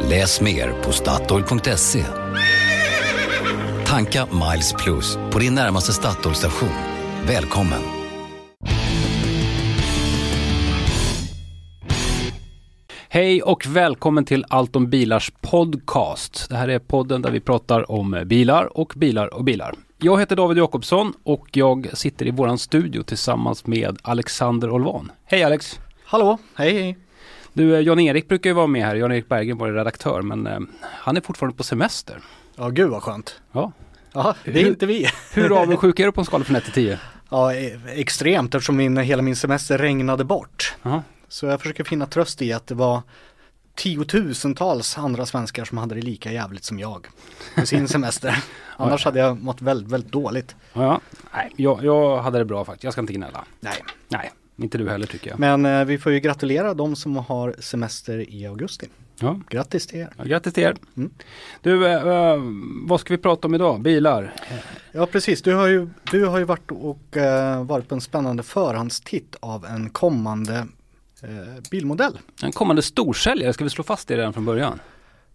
Läs mer på Statoil.se. Tanka Miles Plus på din närmaste Statoil-station. Välkommen! Hej och välkommen till Allt om bilars podcast. Det här är podden där vi pratar om bilar och bilar och bilar. Jag heter David Jakobsson och jag sitter i våran studio tillsammans med Alexander Olvan. Hej Alex! Hallå, hej hej! Du, eh, Jan-Erik brukar ju vara med här. Jan-Erik Berggren var redaktör men eh, han är fortfarande på semester. Ja, gud vad skönt. Ja. Ja, det är Hur- inte vi. Hur avundsjuk är du på en skala från 1 till 10? Ja, e- extremt eftersom min, hela min semester regnade bort. Ja. Så jag försöker finna tröst i att det var tiotusentals andra svenskar som hade det lika jävligt som jag på sin semester. Annars hade jag mått väldigt, väldigt dåligt. Ja, ja. Nej, jag, jag hade det bra faktiskt. Jag ska inte gnälla. Nej, Nej, inte du heller tycker jag. men eh, vi får ju gratulera de som har semester i augusti. Ja. Grattis till er. Ja, grattis till er. Mm. Du, eh, eh, vad ska vi prata om idag? Bilar? Ja precis, du har ju, du har ju varit och eh, varit på en spännande förhandstitt av en kommande eh, bilmodell. En kommande storsäljare, ska vi slå fast det redan från början?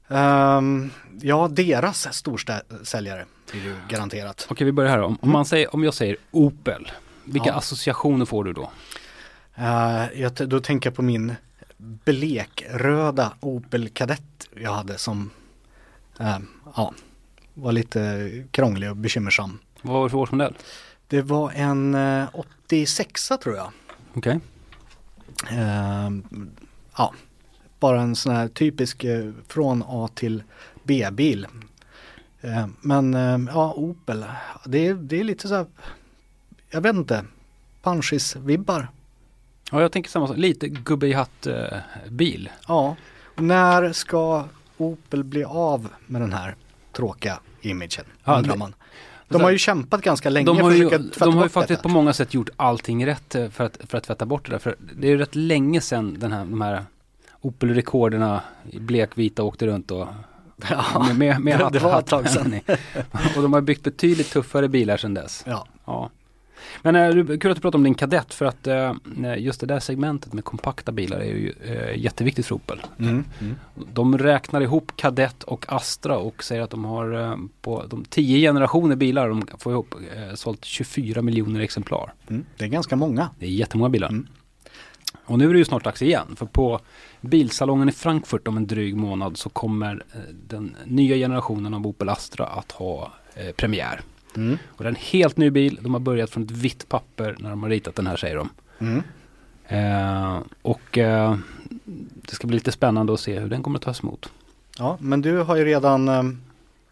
Ehm, ja, deras storsäljare blir ju garanterat. Okej, vi börjar här. Om, om, man säger, om jag säger Opel, vilka Ja. associationer får du då? Uh, jag, då tänker jag på min blekröda Opel Kadett jag hade som ehm, ja, var lite krånglig och bekymmersam. Vad var det för årsmodell? Det var en uh, 86 tror jag. Okej. Ehm, ja, bara en sån här typisk eh, från A till B-bil. Men ja, Opel, det är, det är lite så här, jag vet inte, Panschis-vibbar. Ja, jag tänker samma sak. Lite gubbe i hatt-bil. Ja, när ska Opel bli av med den här tråkiga imagen? Ja, undrar det- man. De har ju kämpat ganska länge de har ju, försöka tvätta de har ju bort faktiskt detta. på många sätt gjort allting rätt eh, för att, för att tvätta bort det där. För det är ju rätt länge sedan den här, de här Opel-rekorderna i blekvita åkte runt och med, med, med det- hatt det var ett tag sedan. Och de har byggt betydligt tuffare bilar sedan dess. ja. Ja. Men eh, kul att du pratar om din kadett för att eh, just det där segmentet med kompakta bilar är ju eh, jätteviktigt för Opel. Mm. Mm. De räknar ihop kadett och Astra och säger att de har eh, på de tio generationer bilar de får ihop eh, sålt 24 miljoner exemplar. Mm. Det är ganska många. Det är jättemånga bilar. Mm. Och nu är det ju snart dags igen för på bilsalongen i Frankfurt om en dryg månad så kommer eh, den nya generationen av Opel Astra att ha eh, premiär. Mm. Och det är en helt ny bil. De har börjat från ett vitt papper när de har ritat den här säger de. Mm. Eh, och eh, det ska bli lite spännande att se hur den kommer att tas emot. Ja, men du har ju redan ehm,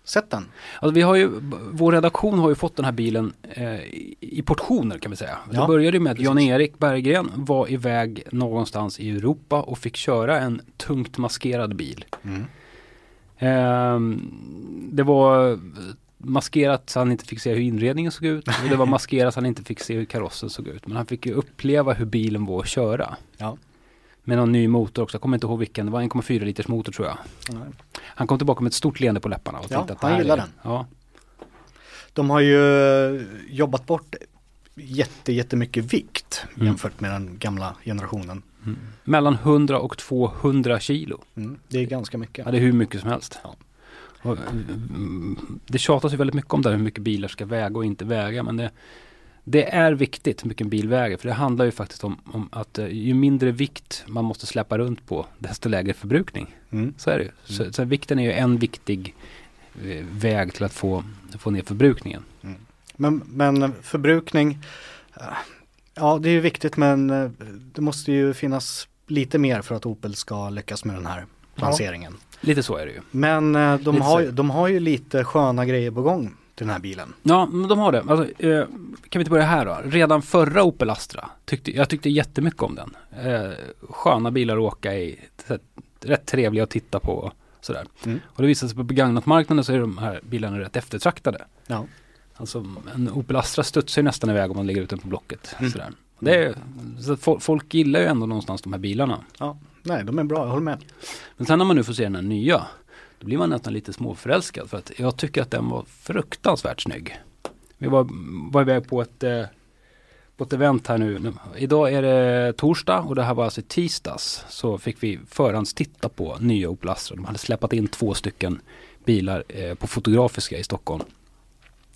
sett den. Alltså vi har ju, vår redaktion har ju fått den här bilen eh, i, portioner kan vi säga. Det Ja, började ju med att. Jan-Erik Berggren var iväg någonstans i Europa och fick köra en tungt maskerad bil. Mm. Ehm, det var maskerat så han inte fick se hur inredningen såg ut och det var maskerat så han inte fick se hur karossen såg ut. Men han fick ju uppleva hur bilen var att köra. Ja. Med någon ny motor också, jag kommer inte ihåg vilken, det var 1,4 liters motor tror jag. Nej. Han kom tillbaka med ett stort leende på läpparna och Ja, tänkte att han gillar är, den. Ja, De har ju eh, jobbat bort jätte, jättemycket vikt Mm. jämfört med den gamla generationen. mellan 100 och 200 kilo. Mm. Det är ganska mycket. Ja, det är hur mycket som helst. Ja. Och, mm, det tjatas ju väldigt mycket om det här, hur mycket bilar ska väga och inte väga. Men det, det är viktigt hur mycket en bil väger. För det handlar ju faktiskt om, om att eh, ju mindre vikt man måste släppa runt på, desto lägre förbrukning. Mm. Så är det ju. Så, så vikten är ju en viktig eh, väg till att få, få ner förbrukningen. Men, men förbrukning, eh, ja det är ju viktigt men det måste ju finnas lite mer för att Opel ska lyckas med den här lanseringen. Lite så är det ju. Men eh, de Lite har, ju- de har ju lite sköna grejer på gång till den här bilen. Ja, men de har det. Alltså, eh, kan vi inte börja här då? Redan förra Opel Astra, tyckte, jag tyckte jättemycket om den. Eh, sköna bilar att åka i, här, rätt trevliga att titta på. Sådär. Mm. Och det visar sig på begagnatmarknaden så är de här bilarna rätt eftertraktade. Ja. Alltså en Opel Astra studsar ju nästan iväg om man lägger ut den på Blocket. Mm. Sådär. Det är, så folk gillar ju ändå någonstans de här bilarna. ja. Nej, de är bra, jag håller med. Men sen när man nu får se den här nya, då blir man nästan lite småförälskad för att jag tycker att den var fruktansvärt snygg. Vi var, var iväg på ett, eh, på ett event här nu. Idag är det torsdag och det här var alltså tisdags. Så fick vi förhandstitta på nya Opel Astra. De hade släppt in två stycken bilar eh, på Fotografiska i Stockholm.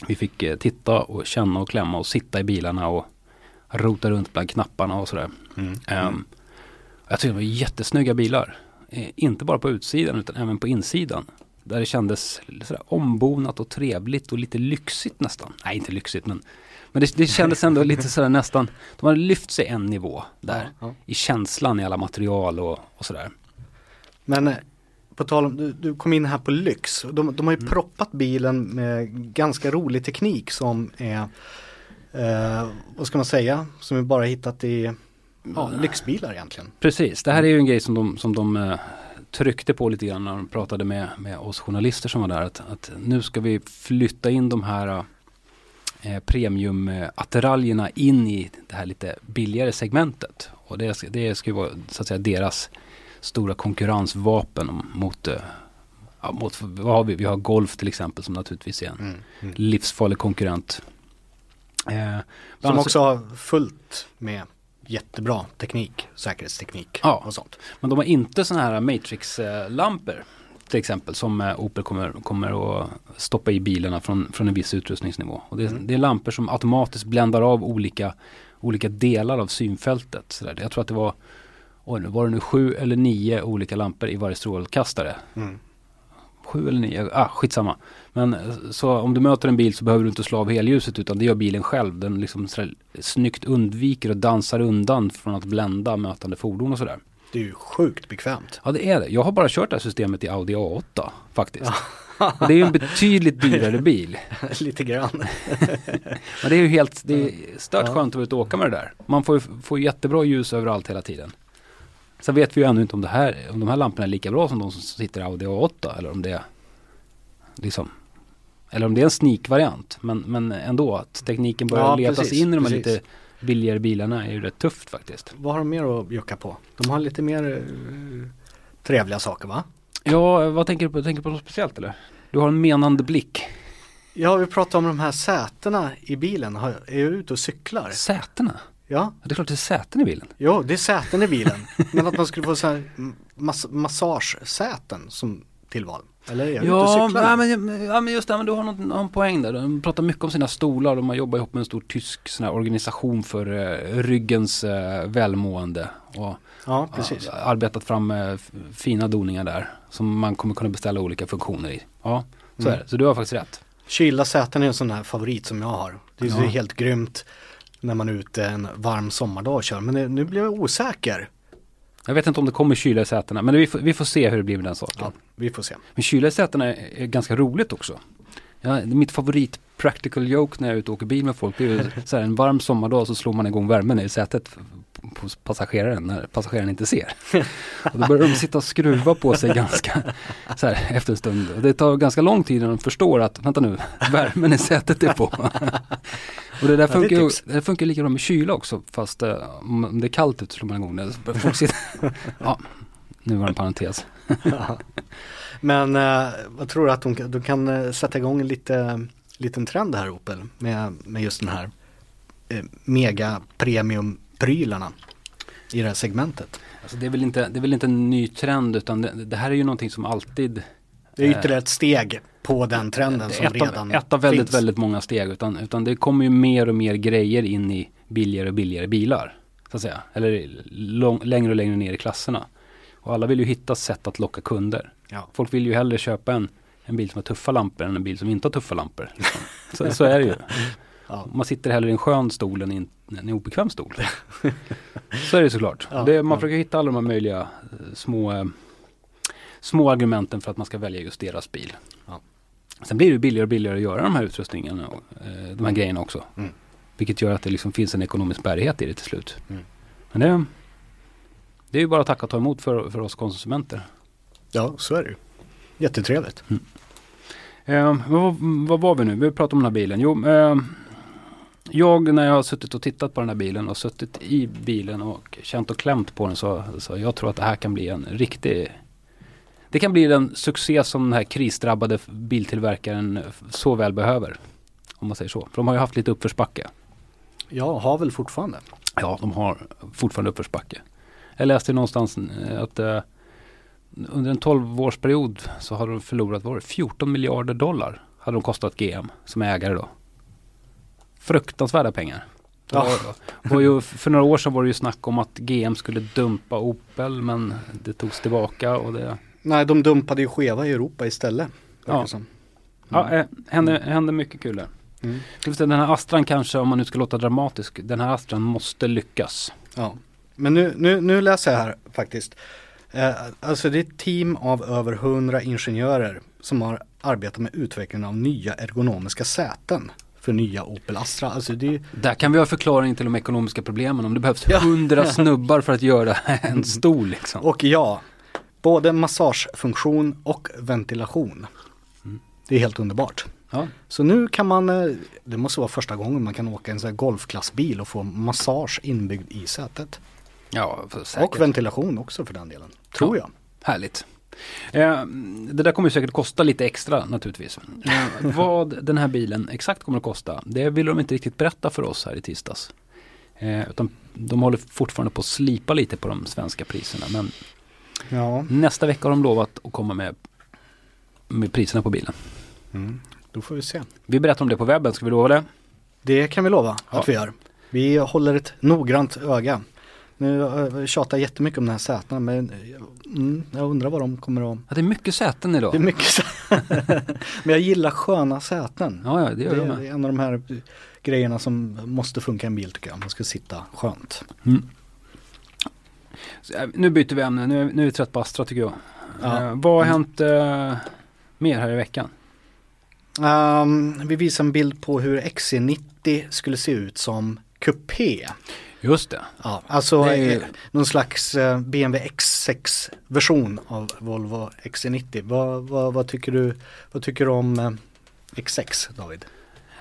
Vi fick eh, titta och känna och klämma och sitta i bilarna och rota runt bland knapparna och sådär. Mm. Ehm, jag tycker det var jättesnygga bilar. Eh, inte bara på utsidan utan även på insidan. Där det kändes sådär ombonat och trevligt och lite lyxigt nästan. Nej, inte lyxigt men, men det, det kändes ändå lite sådär nästan. De hade lyft sig en nivå där. Ja, ja. I känslan i alla material och, och sådär. Men eh, på tal om, du, du kom in här på lyx. De, de har ju proppat bilen med ganska rolig teknik som är, eh, vad ska man säga, som vi bara hittat i ja, lyxbilar egentligen. Precis, det här är ju en grej som de, som de eh, tryckte på lite grann när de pratade med, med oss journalister som var där. Att, att nu ska vi flytta in de här eh, premiumattiraljerna in i det här lite billigare segmentet. Och det, ska- det ska ju vara så att säga deras stora konkurrensvapen mot, eh, mot vad har vi? Vi har Golf till exempel som naturligtvis är en Mm. livsfarlig konkurrent. Eh, Som också har fullt med jättebra teknik, säkerhetsteknik Ja. och sånt. Men de har inte sådana här Matrix-lampor till exempel som eh, Opel kommer, kommer att stoppa i bilarna från, från en viss utrustningsnivå. Och det, Mm. det är lampor som automatiskt bländar av olika, olika delar av synfältet. Så där. Jag tror att det var, var det nu sju eller nio olika lampor i varje strålkastare. Mm. Sju eller nio, ah, skitsamma. Men eh, så om du möter en bil så behöver du inte slå av helljuset utan det gör bilen själv. Den liksom sådär snyggt undviker och dansar undan från att blända mötande fordon och sådär. Det är ju sjukt bekvämt. Ja det är det. Jag har bara kört det här systemet i Audi A8 faktiskt. Och det är ju en betydligt dyrare bil. Lite grann. Men det är ju helt, det är stört Ja. skönt att åka med det där. Man får ju får jättebra ljus överallt hela tiden. Sen vet vi ju ännu inte om det här, om de här lamporna är lika bra som de som sitter i Audi A8 eller om det är liksom eller om det är en sneak-variant. Men, men ändå att tekniken börjar Ja, letas precis, in i de här precis. lite billigare bilarna är ju rätt tufft faktiskt. Vad har de mer att bjucka på? De har lite mer eh, trevliga saker va? Ja, vad tänker du på? Tänker du på något speciellt eller? Du har en menande blick. Ja, vi pratar om de här sätena i bilen. Är jag ute och cyklar? Sätena? Ja, Ja, det är klart det är säten i bilen. jo, det är säten i bilen. Men att man skulle få så här mass- massagesäten som tillval. Eller är Ja, cyklar? men, ja, men just det, men du har någon, en poäng där. De pratar mycket om sina stolar. De har jobbat ihop med en stor tysk sån här organisation för eh, ryggens eh, välmående. Och Ja, precis. ja, arbetat fram eh, fina doningar där. Som man kommer kunna beställa olika funktioner i. Ja, så Mm. är det. Så du har faktiskt rätt. Kylda säten är en sån här favorit som jag har. Det är Ja. helt grymt när man är ute en varm sommardag och kör. Men nu- blir jag osäker. Jag vet inte om det kommer kyla i sätena. Men vi får, vi får se hur det blir med den saken. Ja, vi får se. Men kyla i sätena är, är ganska roligt också. Ja, mitt favorit practical joke när jag är ute och åker bil med folk det är ju så här, en varm sommardag så slår man igång värmen i sätet på passageraren när passageraren inte ser. Och då börjar de sitta och skruva på sig ganska så här efter en stund. Och det tar ganska lång tid innan de förstår att vänta nu, värmen i sätet är på. Och det där det är funkar ju tips. det funkar lika bra med kyla också fast eh, om det är kallt ute slår man igång det. Folk sitter, ja, nu var det en parentes. Men eh, vad tror du att de, de kan eh, sätta igång en lite, liten trend här Opel med, med just den här eh, mega premium prylarna i det här segmentet. Alltså det, är väl inte, det är väl inte en ny trend utan det, det här är ju någonting som alltid Det är Eh, ytterligare ett steg på den trenden som ett, redan av, ett av väldigt, finns. väldigt många steg. Utan, utan det kommer ju mer och mer grejer in i billigare och billigare bilar. Så att säga. Eller lång, längre och längre ner i klasserna. Och alla vill ju hitta sätt att locka kunder. Ja. Folk vill ju hellre köpa en, en bil som har tuffa lampor än en bil som inte har tuffa lampor. Liksom. Så, så är det ju. Ja. Man sitter hellre i en skön stol än i en, en obekväm stol. så är det såklart. Ja, det, man ja. försöker hitta alla de här möjliga eh, små, eh, små argumenten för att man ska välja just deras bil. Ja. Sen blir det billigare och billigare att göra de här utrustningarna, och, eh, de här grejerna också. Mm. Vilket gör att det liksom finns en ekonomisk bärighet i det till slut. Mm. Men det, det är ju bara att tacka och ta emot för, för oss konsumenter. ja, så är det ju. jättetrevligt. Eh, vad, vad var vi nu? Vi pratade om den här bilen. Jo, eh, jag när jag har suttit och tittat på den här bilen och suttit i bilen och känt och klämt på den så, så jag tror att det här kan bli en riktig det kan bli den succé som den här krisdrabbade biltillverkaren så väl behöver. Om man säger så. För de har ju haft lite uppförsbacke. Ja, har väl fortfarande. Ja, de har fortfarande uppförsbacke. Jag läste någonstans eh, att eh, under en 12-årsperiod så har de förlorat var det, 14 miljarder dollar. Hade de kostat GM som ägare då. Fruktansvärda pengar. Det Ja. var, var ju, för några år sedan var det ju snack om att GM skulle dumpa Opel men det togs tillbaka och det Nej, de dumpade ju skeva i Europa istället. Ja. som. ja, eh, hände, hände mycket kul där. Mm. Den här Astran kanske, om man nu ska låta dramatisk, den här Astran måste lyckas. Ja. Men nu, nu, nu läser jag här faktiskt. Eh, alltså det är ett team av över 100 ingenjörer som har arbetat med utvecklingen av nya ergonomiska säten för nya Opel Astra. Alltså det är, Där kan vi ha förklaring till de ekonomiska problemen. Om det behövs Ja. hundra snubbar för att göra en stol liksom. och ja, både massagefunktion och ventilation. Det är helt underbart. Ja. Så nu kan man, eh, det måste vara första gången man kan åka en sån här golfklassbil och få massage inbyggd i sätet. Ja, säkert. Och ventilation också för den delen, tror jag. Härligt. Eh, det där kommer säkert kosta lite extra naturligtvis. Eh, vad den här bilen exakt kommer att kosta, det vill de inte riktigt berätta för oss här i tisdags. Eh, utan de håller fortfarande på att slipa lite på de svenska priserna. Men Ja, nästa vecka har de lovat att komma med, med priserna på bilen. mm. då får vi se. Vi berättar om det på webben, ska vi lova det? Det kan vi lova Ja. att vi gör. Vi håller ett noggrant öga. Nu äh, tjatar jag jättemycket om de här sätena men eh, mm, jag undrar vad de kommer att... Ja, det är mycket säten idag. Det är mycket sä- Men jag gillar sköna säten. Ja, ja, det gör det, jag är, med. det är en av de här grejerna som måste funka i en bil tycker jag. Man ska sitta skönt. Mm. Eh, nu byter vi ämne, nu nu är vi trött på Astra tycker jag. Ja. Eh, vad har hänt eh, mer här i veckan? Ehm, vi visar en bild på hur XC90 skulle se ut som kupé. Just det. Ja, alltså Det är eh, någon slags eh, BMW X6 version av Volvo XC90. Vad, vad, vad, tycker du, vad tycker du om eh, X6 David?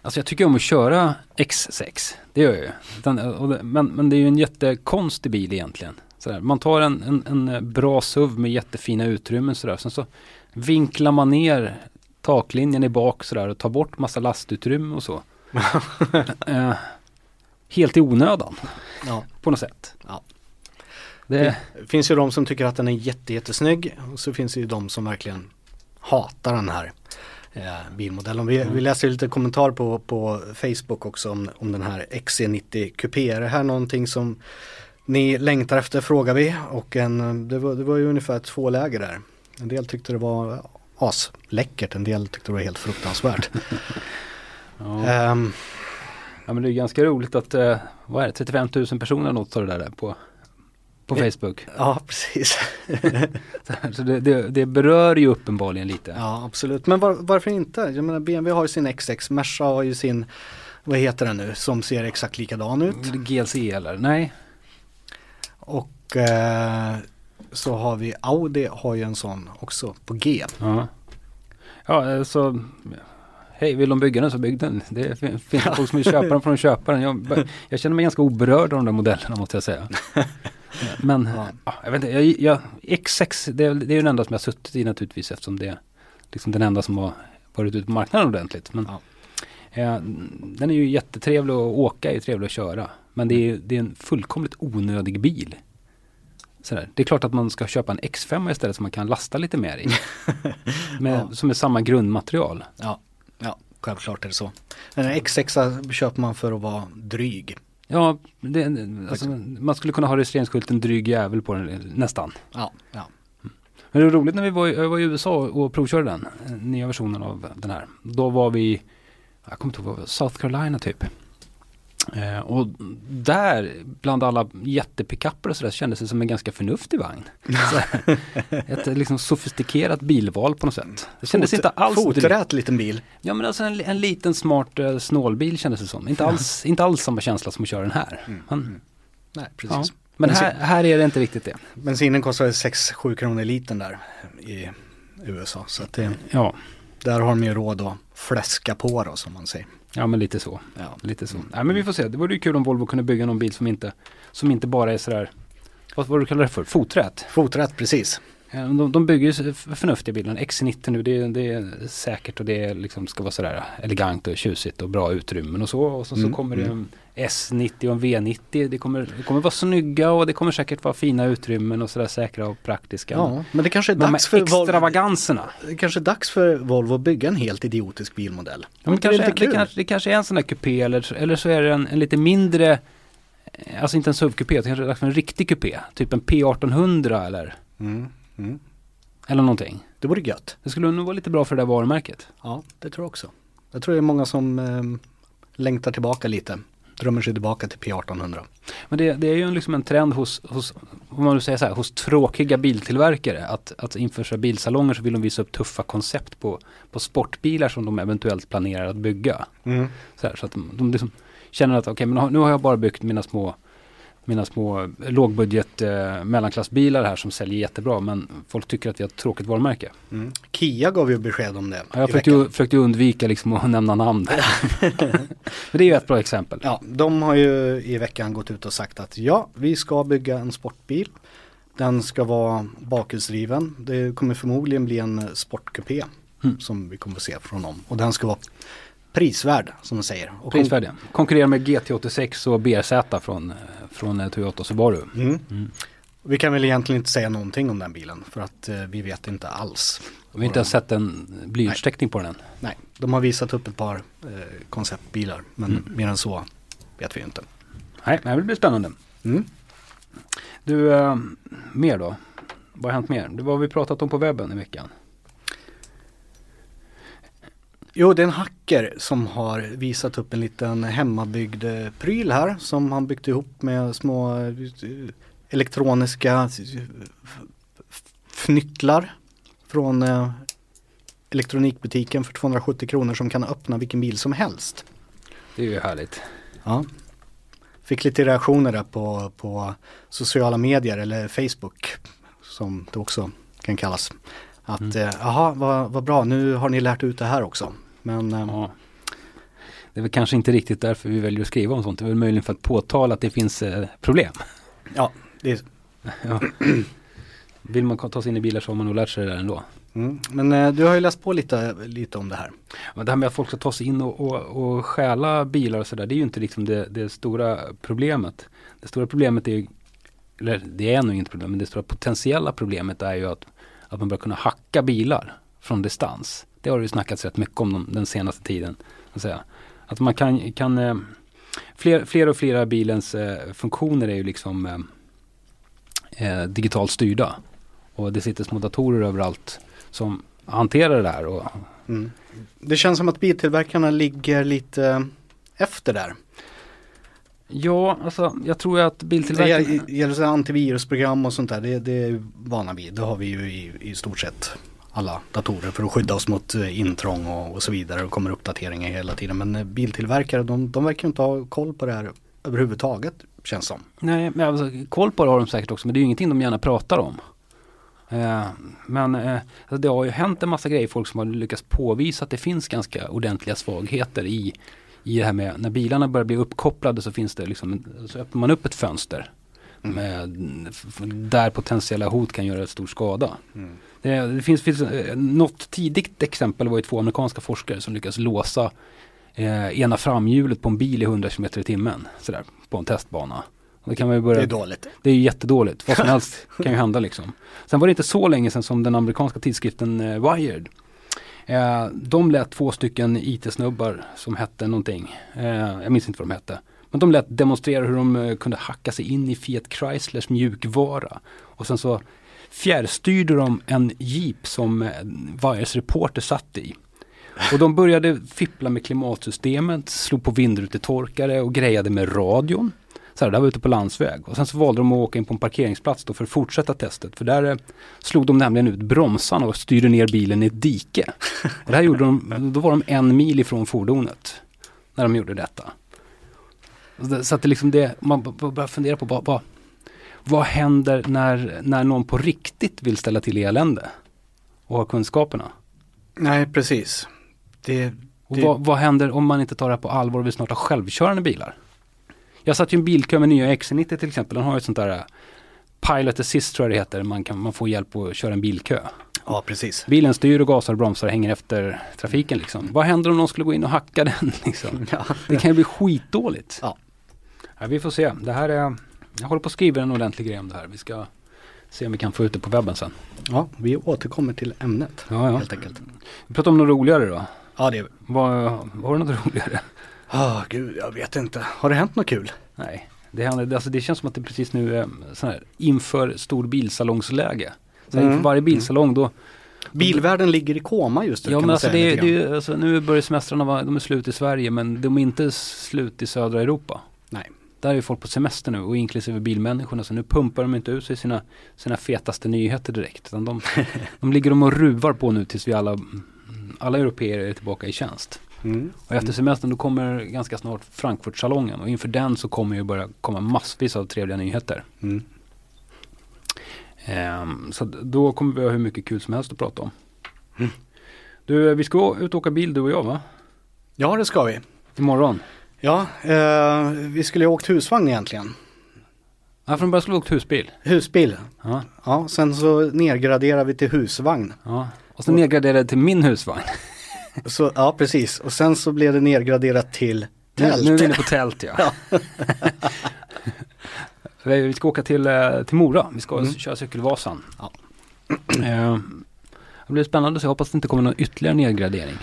Alltså jag tycker om att köra X6. Det gör jag ju. Men, men det är ju en jättekonstig bil egentligen. Sådär. Man tar en, en, en bra SUV med jättefina utrymmen sådär. Sen så vinklar man ner taklinjen i bak sådär och tar bort massa lastutrymme och så. eh, helt i onödan Ja. på något sätt. Ja. Det, Det finns ju de som tycker att den är jätte, jättesnygg och så finns det ju de som verkligen hatar den här eh, bilmodellen. Vi, vi läser lite kommentar på, på Facebook också om, om den här XC90 Coupé. Är det här någonting som ni längtar efter frågar vi och en, det, var, det var ju ungefär två läger där. En del tyckte det var asläckert, en del tyckte det var helt fruktansvärt. ja. Ehm, ja men det är ganska roligt att, eh, vad är det, 35 000 personer något av det där på, på Facebook. ja, precis. Så det, det, det berör ju uppenbarligen lite. Ja, absolut. Men var, varför inte? Jag menar BMW har ju sin X6, Merca har ju sin, vad heter den nu, som ser exakt likadan ut. GLC eller? Nej. Och eh, så har vi Audi har ju en sån också på G. Ja. Ja, eh, så Hej, vill de bygga den så bygg den. Det fin- finns folk som vill köpa den från köparen. Jag, jag känner mig ganska oberörd av de där modellerna måste jag säga. Men Ja. ja. jag vet inte, jag, jag, X6 det, är- det är ju den enda som jag har suttit i naturligtvis eftersom det är liksom den enda som har varit ute på marknaden ordentligt. Men, Ja. eh, den är ju jättetrevlig att åka, är trevlig att köra. Men det är, det är en fullkomligt onödig bil. Sådär. Det är klart att man ska köpa en X5 istället som man kan lasta lite mer i. Med, Ja. Som är samma grundmaterial. Ja, ja, självklart är det så. En X6 köper man för att vara dryg. Ja, det, alltså, man skulle kunna ha registreringsskylten dryg jävel på den nästan. Ja, ja. Men det var roligt när vi var, i- var i USA och provkörde den, eh, nya versionen av den här. Då var vi, jag kommer inte ihåg, South Carolina typ. Eh, och där, bland alla jättepickuper och sådär, kändes det som en ganska förnuftig vagn. Ett liksom sofistikerat bilval på något sätt. Det kändes Fot- inte alls. Foträt liten bil. Ja men alltså en, en liten smart eh, snålbil kändes det som. Inte alls, inte alls samma känsla som att köra den här. Men, Nej, ja. precis. men Bensin- här, här är det inte riktigt det. Bensinen kostar 6-7 kronor litern där i USA. Så att det, Ja, där har de ju råd att fläska på då som man säger. Ja men lite så. Ja. Lite så. Nej men vi får se. Det vore ju kul om Volvo kunde bygga någon bil som inte, som inte bara är sådär, vad vad du kallar det för? Foträtt. Foträtt precis. Eh, De, de bygger ju så förnuftiga bilar. En X90 nu, det, det är säkert och det liksom ska vara sådär elegant och tjusigt och bra utrymmen och så. Och så, så Mm, kommer det mm. en S90 och en V90. Det kommer, det kommer vara snygga och det kommer säkert vara fina utrymmen och sådär säkra och praktiska. Ja, men det kanske är dags för Volvo. extravaganserna. Det kanske är dags för Volvo att bygga en helt idiotisk bilmodell. Ja, det kanske, det, kanske, det kanske är en sån där kupé eller, eller så är det en, en lite mindre, eh, alltså inte en SUV-kupé, det kanske är dags för en riktig kupé. Typ en P1800 eller, Mm, mm. eller någonting. Det vore gött. Det skulle nog vara lite bra för det där varumärket. Ja, det tror jag också. Jag tror det är många som eh, längtar tillbaka lite. Drömmer sig tillbaka till P1800. Men det, det är ju en, liksom en trend hos, hos, om man nu säger så här, hos tråkiga biltillverkare att, att inför så här bilsalonger så vill de visa upp tuffa koncept på, på sportbilar som de eventuellt planerar att bygga. Så, här, så att de, de liksom känner att okej, men nu har jag bara byggt mina små mina små lågbudget eh, mellanklassbilar här som säljer jättebra men folk tycker att vi har ett tråkigt varumärke. Mm. Kia gav ju besked om det Ja, jag försökte, ju, försökte undvika liksom att nämna namn. men det är ju ett bra exempel. Ja, de har ju i veckan gått ut och sagt att ja, vi ska bygga en sportbil. Den ska vara bakhjulsdriven. Det kommer förmodligen bli en sportkupé Mm. som vi kommer att se från dem. Och den ska vara prisvärd som de säger. Och Prisvärdiga. Konkurrerar med GT86 och BRZ från, från eh, Toyota Subaru. Mm. Mm. Vi kan väl egentligen inte säga någonting om den bilen för att eh, vi vet inte alls. Vi har inte ens sett en blyertsteckning på den än. Nej, de har visat upp ett par eh, konceptbilar men Mm. mer än så vet vi inte. Nej, men det blir spännande. Mm. Du, eh, mer då? Vad har hänt mer? Det var vi pratat om på webben i veckan. Jo, det är en hacker som har visat upp en liten hemmabyggd eh, pryl här som han byggt ihop med små eh, elektroniska eh, fnyttlar från elektronikbutiken för 270 kronor som kan öppna vilken bil som helst. Det är ju härligt. Ja. Fick lite reaktioner där på, på sociala medier eller Facebook som det också kan kallas. Att Mm. eh, vad, vad bra nu har ni lärt ut det här också. Men eh, Ja. Det är väl kanske inte riktigt därför vi väljer att skriva om sånt. Det är väl möjligen för att påtala att det finns eh, problem. ja, det är, Ja. Vill man ta sig in i bilar så har man nog lärt sig det där ändå. mm. Men eh, du har ju läst på lite, lite om det här. Men det här med att folk ska ta sig in och, och, och stjäla bilar och sådär, det är ju inte liksom det, det stora problemet. Det stora problemet är ju, eller det är nog inte problem, men det stora potentiella problemet är ju att, att man börjar kunna hacka bilar från distans. Det har det ju snackats rätt mycket om de, den senaste tiden. Att, säga. att man kan, kan eh, fler, fler och fler av bilens eh, funktioner är ju liksom eh, eh, digitalt styrda. Och det sitter små datorer överallt som hanterar det här. Och, Mm. Det känns som att biltillverkarna ligger lite efter där. Ja, alltså jag tror att Det biltillverkarna... gäller- gäller antivirusprogram och sånt där. Det, det är vana vid. Det har vi ju i, i stort sett alla datorer för att skydda oss mot eh, intrång och, och så vidare. Det kommer uppdateringar hela tiden. Men eh, biltillverkare de, de verkar inte ha koll på det här överhuvudtaget känns som. Nej, men alltså, koll på det har de säkert också, men det är ju ingenting de gärna pratar om. Eh, men eh, alltså, det har ju hänt en massa grejer, folk som har lyckats påvisa att det finns ganska ordentliga svagheter i, i det här med när bilarna börjar bli uppkopplade så finns det liksom, så öppnar man upp ett fönster. Med, f- där potentiella hot kan göra stor skada. Det, det finns, finns eh, något tidigt exempel var ju två amerikanska forskare som lyckas låsa eh, ena framhjulet på en bil i 100 km i timmen. Sådär, på en testbana. Det kan man ju börja Det är dåligt. det är ju jättedåligt. Vad som helst kan ju hända liksom. Sen var det inte så länge sedan som den amerikanska tidskriften eh, Wired. Eh, de lät två stycken IT-snubbar som hette någonting. Eh, jag minns inte vad de hette. Men de lät demonstrera hur de kunde hacka sig in i Fiat Chryslers mjukvara. Och sen så fjärrstyrde de en jeep som Vires Wires reporter satt i. Och de började fippla med klimatsystemet, slog på vindrutetorkare och grejade med radion. Så här, det var ute på landsväg. Och sen så valde de att åka in på en parkeringsplats då för att fortsätta testet. För där eh, slog de nämligen ut bromsarna och styrde ner bilen i ett dike. Och det här gjorde de, då var de en mil ifrån fordonet. När de gjorde detta. Så att det liksom det, man börjar fundera på vad, vad, vad händer när, när någon på riktigt vill ställa till elände? och har kunskaperna. Nej, precis. Det, Och Det- vad, vad händer om man inte tar det här på allvar och vi snart har självkörande bilar? Jag satt ju i en bilkö med nya XC90 till exempel. Den har ju ett sånt där eh, Pilot Assist tror jag det heter. Man, kan, man får hjälp att köra en bilkö. ja, precis. Bilen styr och gasar och bromsar och hänger efter trafiken liksom. Vad händer om någon skulle gå in och hacka den liksom? Ja. Det kan ju bli skitdåligt. Ja. Ja, vi får se. Det här är, jag håller på att skriva en ordentlig grej om det här. Vi ska se om vi kan få ut det på webben sen. ja, vi återkommer till ämnet Ja, ja. helt enkelt. Vi pratar om något roligare då. Ja, det är Vad, har du något roligare? Ah, gud, jag vet inte. Har det hänt något kul? Nej, det, händer, alltså det känns som att det precis nu är sån här, inför stor bilsalongsläge. Så Mm. Inför varje bilsalong då, Bilvärlden ligger i koma just nu ja men alltså det, det, alltså, nu börjar semestrarna vara, de är slut i Sverige men de är inte slut i södra Europa. Nej. Där är ju folk på semester nu och inklusive bilmänniskorna så nu pumpar de inte ut sig sina, sina fetaste nyheter direkt. Utan de, de ligger de och ruvar på nu tills vi alla, alla europeer är tillbaka i tjänst. Mm. Och efter semestern då kommer ganska snart Frankfurtsalongen och inför den så kommer ju börja komma massvis av trevliga nyheter. Mm. Ehm, så då kommer vi ha hur mycket kul som helst att prata om. Mm. Du, vi ska ut och åka bil du och jag va? Ja, det ska vi. Imorgon. Ja, eh, vi skulle ju åkt husvagn egentligen. Ja, från början skulle vi åkt husbil. Husbil. Ja, Ja, sen så nedgraderar vi till husvagn. ja. Och så nedgraderade jag till min husvagn. Så, ja, precis. Och sen så blev det nedgraderat till tält. Nu, nu är vi inne på tält ja. Vi vi ska åka till, eh, till Mora. Vi ska Mm. köra Cykelvasan. Ja. Ehm, det blir spännande så jag hoppas det inte kommer någon ytterligare nedgradering.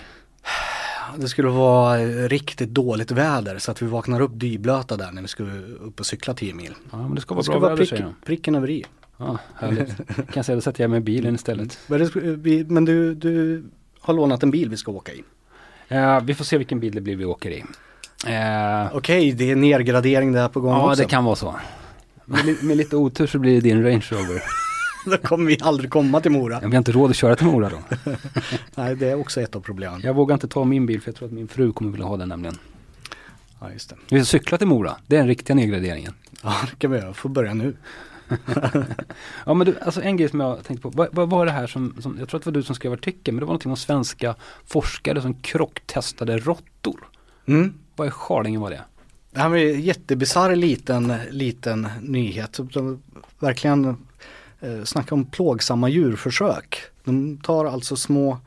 Det skulle vara riktigt dåligt väder så att vi vaknar upp dyblöta där när vi ska upp och cykla 10 mil. Ja, men det ska vara Det ska bra vara väder prick, säger pricken över i. Ja, härligt. kan säga, då sätter jag mig i bilen istället. Men, du, du har lånat en bil vi ska åka i. Eh, vi får se vilken bil det blir vi åker i. Eh, Okej, det är nedgradering där på gång ja, också. det kan vara så. Med, med lite otur så blir det din Range Rover. Då kommer vi aldrig komma till Mora. Vi har inte råd att köra till Mora då. Nej, det är också ett av problemen. Jag vågar inte ta min bil för jag tror att min fru kommer vilja ha den nämligen. Ja, just det. Vi ska cykla till Mora. Det är den riktiga nedgraderingen. Ja, det kan vi göra. Får börja nu. Ja men du, alltså en grej som jag tänkte på. Vad, vad var det här som, som, jag tror att det var du som skrev artikeln, men det var någonting om svenska forskare som krocktestade råttor. Mm. Vad i skardingen var det? Det här var en jättebisarr liten, liten nyhet. Verkligen eh, snacka om plågsamma djurförsök. De tar alltså små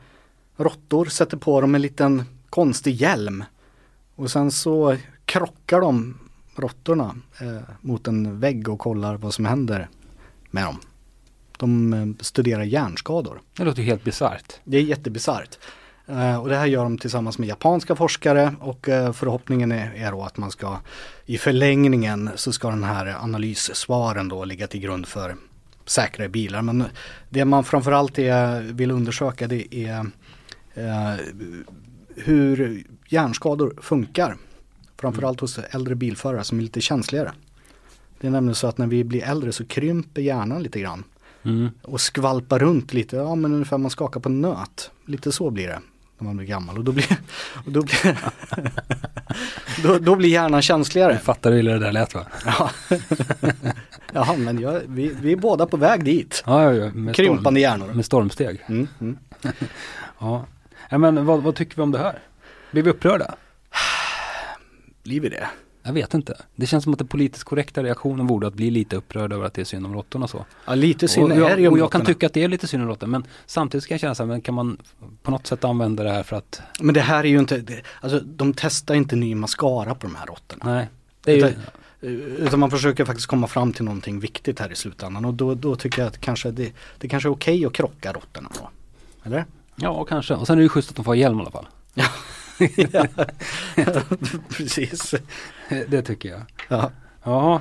råttor, sätter på dem en liten konstig hjälm. Och sen så krockar de råttorna eh, mot en vägg och kollar vad som händer med dem. De eh, studerar hjärnskador. Det låter helt bisarrt. Det är jättebisarrt. Eh, och det här gör de tillsammans med japanska forskare och förhoppningen är, är då att man ska i förlängningen så ska den här analyssvaren då ligga till grund för säkrare bilar. Men det man framförallt är, vill undersöka det är eh, hur hjärnskador funkar. Framförallt hos äldre bilförare som är lite känsligare. Det är nämligen så att när vi blir äldre så krymper hjärnan lite grann Mm. och skvalpa runt lite, ja men ungefär man skakar på nöt. Lite så blir det när man blir gammal och då blir, och då blir, då, då blir hjärnan känsligare. Jag fattar hur det där lät va? Ja, Jaha, men jag, vi, vi är båda på väg dit. Ja, ja, ja. Med, Krympande storm, hjärnor. med stormsteg. Mm, mm. Ja. ja men vad, vad tycker vi om det här? Blir vi upprörda? Blir vi det? Jag vet inte. Det känns som att den politiskt korrekta reaktionen vore att bli lite upprörd över att det är synd om råttorna så. Ja, lite Och synd är det ju jag, om och jag kan råttorna. tycka att det är lite synd om råttor men samtidigt ska jag känna så här, men kan man på något sätt använda det här för att, Men det här är ju inte, det, alltså de testar inte ny mascara på de här råttorna. nej. Det är ju, Utan- Utan man försöker faktiskt komma fram till någonting viktigt här i slutändan och då, då tycker jag att kanske det, det kanske är okej att krocka råttorna då. Eller? ja kanske. Och sen är det ju schysst att de får hjälm i alla fall. Ja, precis. Det tycker jag. Ja. Ja.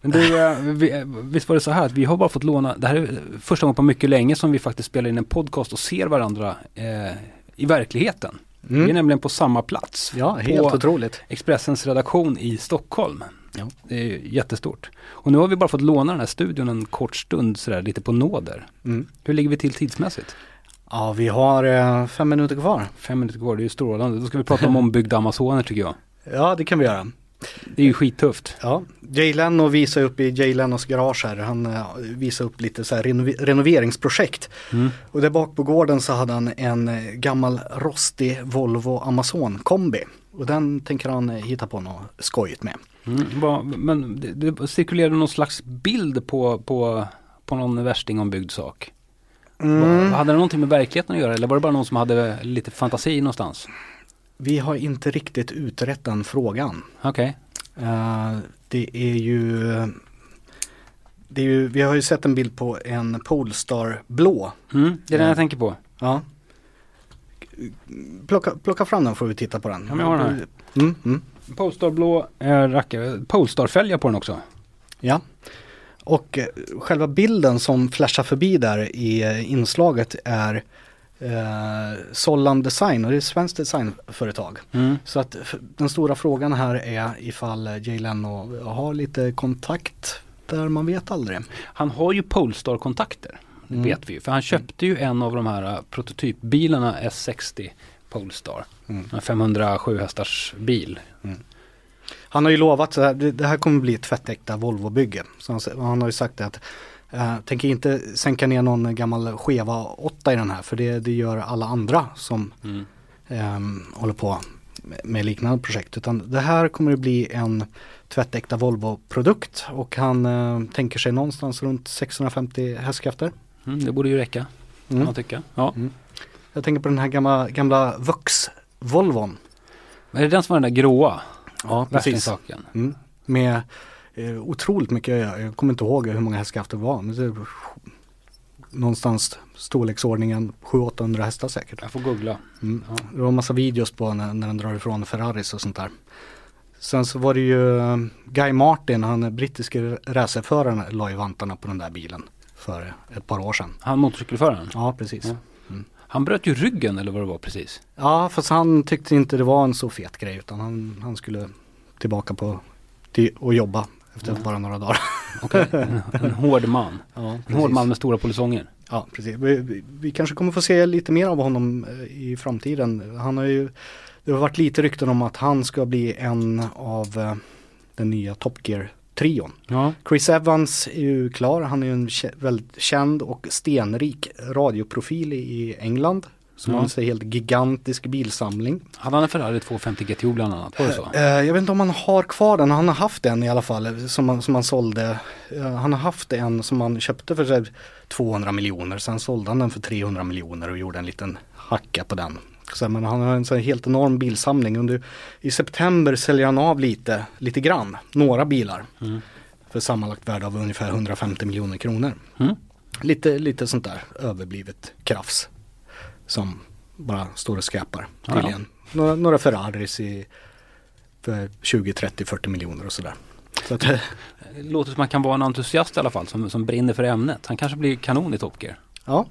Men du, eh, vi, eh, visst var det så här att vi har bara fått låna, det här är första gången på mycket länge som vi faktiskt spelar in en podcast och ser varandra eh, i verkligheten. Vi är Mm. nämligen på samma plats. ja, helt på otroligt. Expressens redaktion i Stockholm. Ja. Det är jättestort. Och nu har vi bara fått låna den här studion en kort stund sådär lite på nåder. Mm. Hur ligger vi till tidsmässigt? Ja, vi har eh, fem minuter kvar. Fem minuter kvar, det är ju strålande. Då ska vi prata om ombyggda amazoner tycker jag. Ja, det kan vi göra. Det är ju skittufft. Ja, Jay Leno visar upp i Jay Lenos garage här, han uh, visar upp lite så här renov renoveringsprojekt. Mm. Och där bak på gården så hade han en uh, gammal rostig Volvo Amazon kombi. Och den tänker han hitta på något skojigt med. Mm, men det, det cirkulerar någon slags bild på, på, på någon värstingombyggd sak. Mm. Hade det någonting med verkligheten att göra eller var det bara någon som hade lite fantasi någonstans? Vi har inte riktigt utrett den frågan. Okej. Uh, det är ju det är ju, vi har ju sett en bild på en Polestar blå. Mm, det är den Ja. jag tänker på. Ja. Plocka, plocka fram den får vi titta på den. Ja, men jag har den här. Mm, mm. Polestar-blå eh, rackare. Polestar-fälgar på den också. Ja. Och eh, själva bilden som flashar förbi där i eh, inslaget är eh, Sollam Design och det är ett svenskt designföretag. Mm. Så att den stora frågan här är ifall eh, Jay Leno har lite kontakt där man vet aldrig. Han har ju Polestar-kontakter. Mm. vet vi ju. För han köpte ju en av de här prototypbilarna S60 Polestar. Mm. En 507 hästars bil. Han har ju lovat att det, det här kommer bli ett tvättäkta Volvo-bygge. Så han, han har ju sagt det att eh, tänker inte sänka ner någon gammal skeva 8 i den här för det, det gör alla andra som Mm. ehm, håller på med, liknande projekt. Utan det här kommer att bli en tvättäkta Volvo-produkt och han eh, tänker sig någonstans runt 650 hästkrafter. Mm, det borde ju räcka. Kan Mm. man tycka. Ja. Jag tänker på den här gamla, gamla Vux-Volvon. Men är det den som var den där gråa? Ja, precis. saken. Mm. Med eh, otroligt mycket, jag, kommer inte ihåg hur många hästkrafter det var. Men det, någonstans storleksordningen 700-800 hästar säkert. Jag får googla. Mm. Ja. Det var massa videos på när, när den drar ifrån Ferraris och sånt där. Sen så var det ju eh, Guy Martin, han brittiske racerföraren, la ju vantarna på den där bilen för ett par år sedan. Han motorcykelföraren. Ja, precis. Ja. Ja. Han bröt ju ryggen eller vad det var precis. fast han tyckte inte det var en så fet grej utan han, han skulle tillbaka på till, och jobba efter bara några dagar. Okej. En, en hård man. Ja, En hård man med stora polisonger. Ja, precis. Vi, vi, vi kanske kommer få se lite mer av honom eh, i framtiden. Han har ju, det har varit lite rykten om att han ska bli en av eh, den nya Top Gear-trion. Ja. Chris Evans är ju klar, han är ju en väldigt känd och stenrik radioprofil i England. Som Ja. har en helt gigantisk bilsamling. Hade han en Ferrari 250 GTO bland annat? Var det så? Eh, jag vet inte om han har kvar den, han har haft en i alla fall som han, som han sålde. Eh, han har haft en som han köpte för så här 200 miljoner, sen sålde han den för 300 miljoner och gjorde en liten hacka på den. Så, men han har en så här helt enorm bilsamling. Under, I september säljer han av lite, lite grann, några bilar. Mm. För sammanlagt värde av ungefär 150 miljoner kronor. Mm. Lite, lite sånt där överblivet krafs. Som bara står och skräpar Ja. Några, några Ferraris i för 20, 30, 40 miljoner och sådär. Så att, Det låter som att han kan vara en entusiast i alla fall som, som brinner för ämnet. Han kanske blir kanon i Top Gear. ja.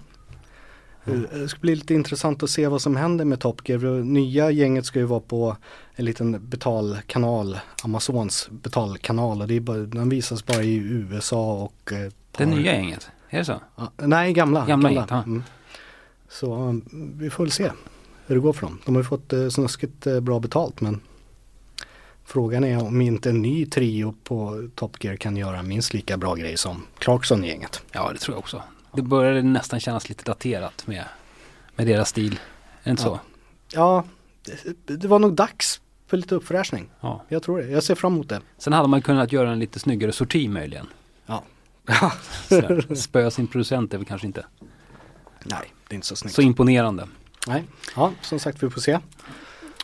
Eh, Det ska bli lite intressant att se vad som händer med Top Gear. Nya gänget ska ju vara på en liten betalkanal, Amazons betalkanal och det är bara, den visas bara i USA och eh, Det nya gänget, är det så? Ja, nej, gamla. Gamla gänget, ja. Mm. Så um, vi får väl se hur det går för dem. De har ju fått eh, snuskigt eh, bra betalt men frågan är om inte en ny trio på Top Gear kan göra minst lika bra grej som Clarkson-gänget. Ja, det tror jag också. Det började nästan kännas lite daterat med, med deras stil. Är det inte Ja. så? Ja, det, det var nog dags för lite uppfräschning. Ja. Jag tror det. Jag ser fram emot det. Sen hade man kunnat göra en lite snyggare sorti möjligen. Ja. Sådär. Spöa sin producent är väl kanske inte nej, det är inte så snyggt. så imponerande. Nej. Ja, som sagt vi får se.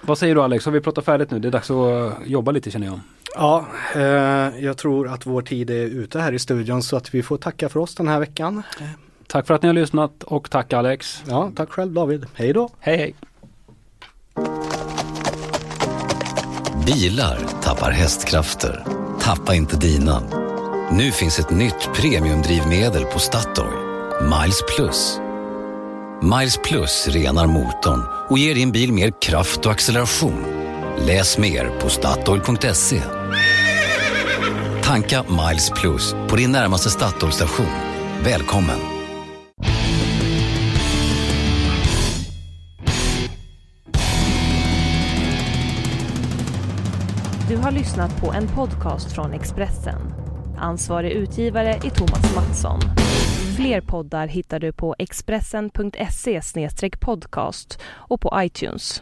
Vad säger du Alex, har vi pratat färdigt nu? Det är dags att jobba lite känner jag. Ja, eh, jag tror att vår tid är ute här i studion så att vi får tacka för oss den här veckan. Tack för att ni har lyssnat och tack Alex. Ja, tack själv David. Hej då! Hej hej! Bilar tappar hästkrafter. Tappa inte dina. Nu finns ett nytt premiumdrivmedel på Statoil. Miles Plus. Miles Plus renar motorn och ger din bil mer kraft och acceleration. Läs mer på Statoil.se. Tanka Miles Plus på din närmaste Statoil-station. Välkommen! Du har lyssnat på en podcast från Expressen. Ansvarig utgivare är Thomas Mattsson. Fler poddar hittar du på expressen.se podcast och på iTunes.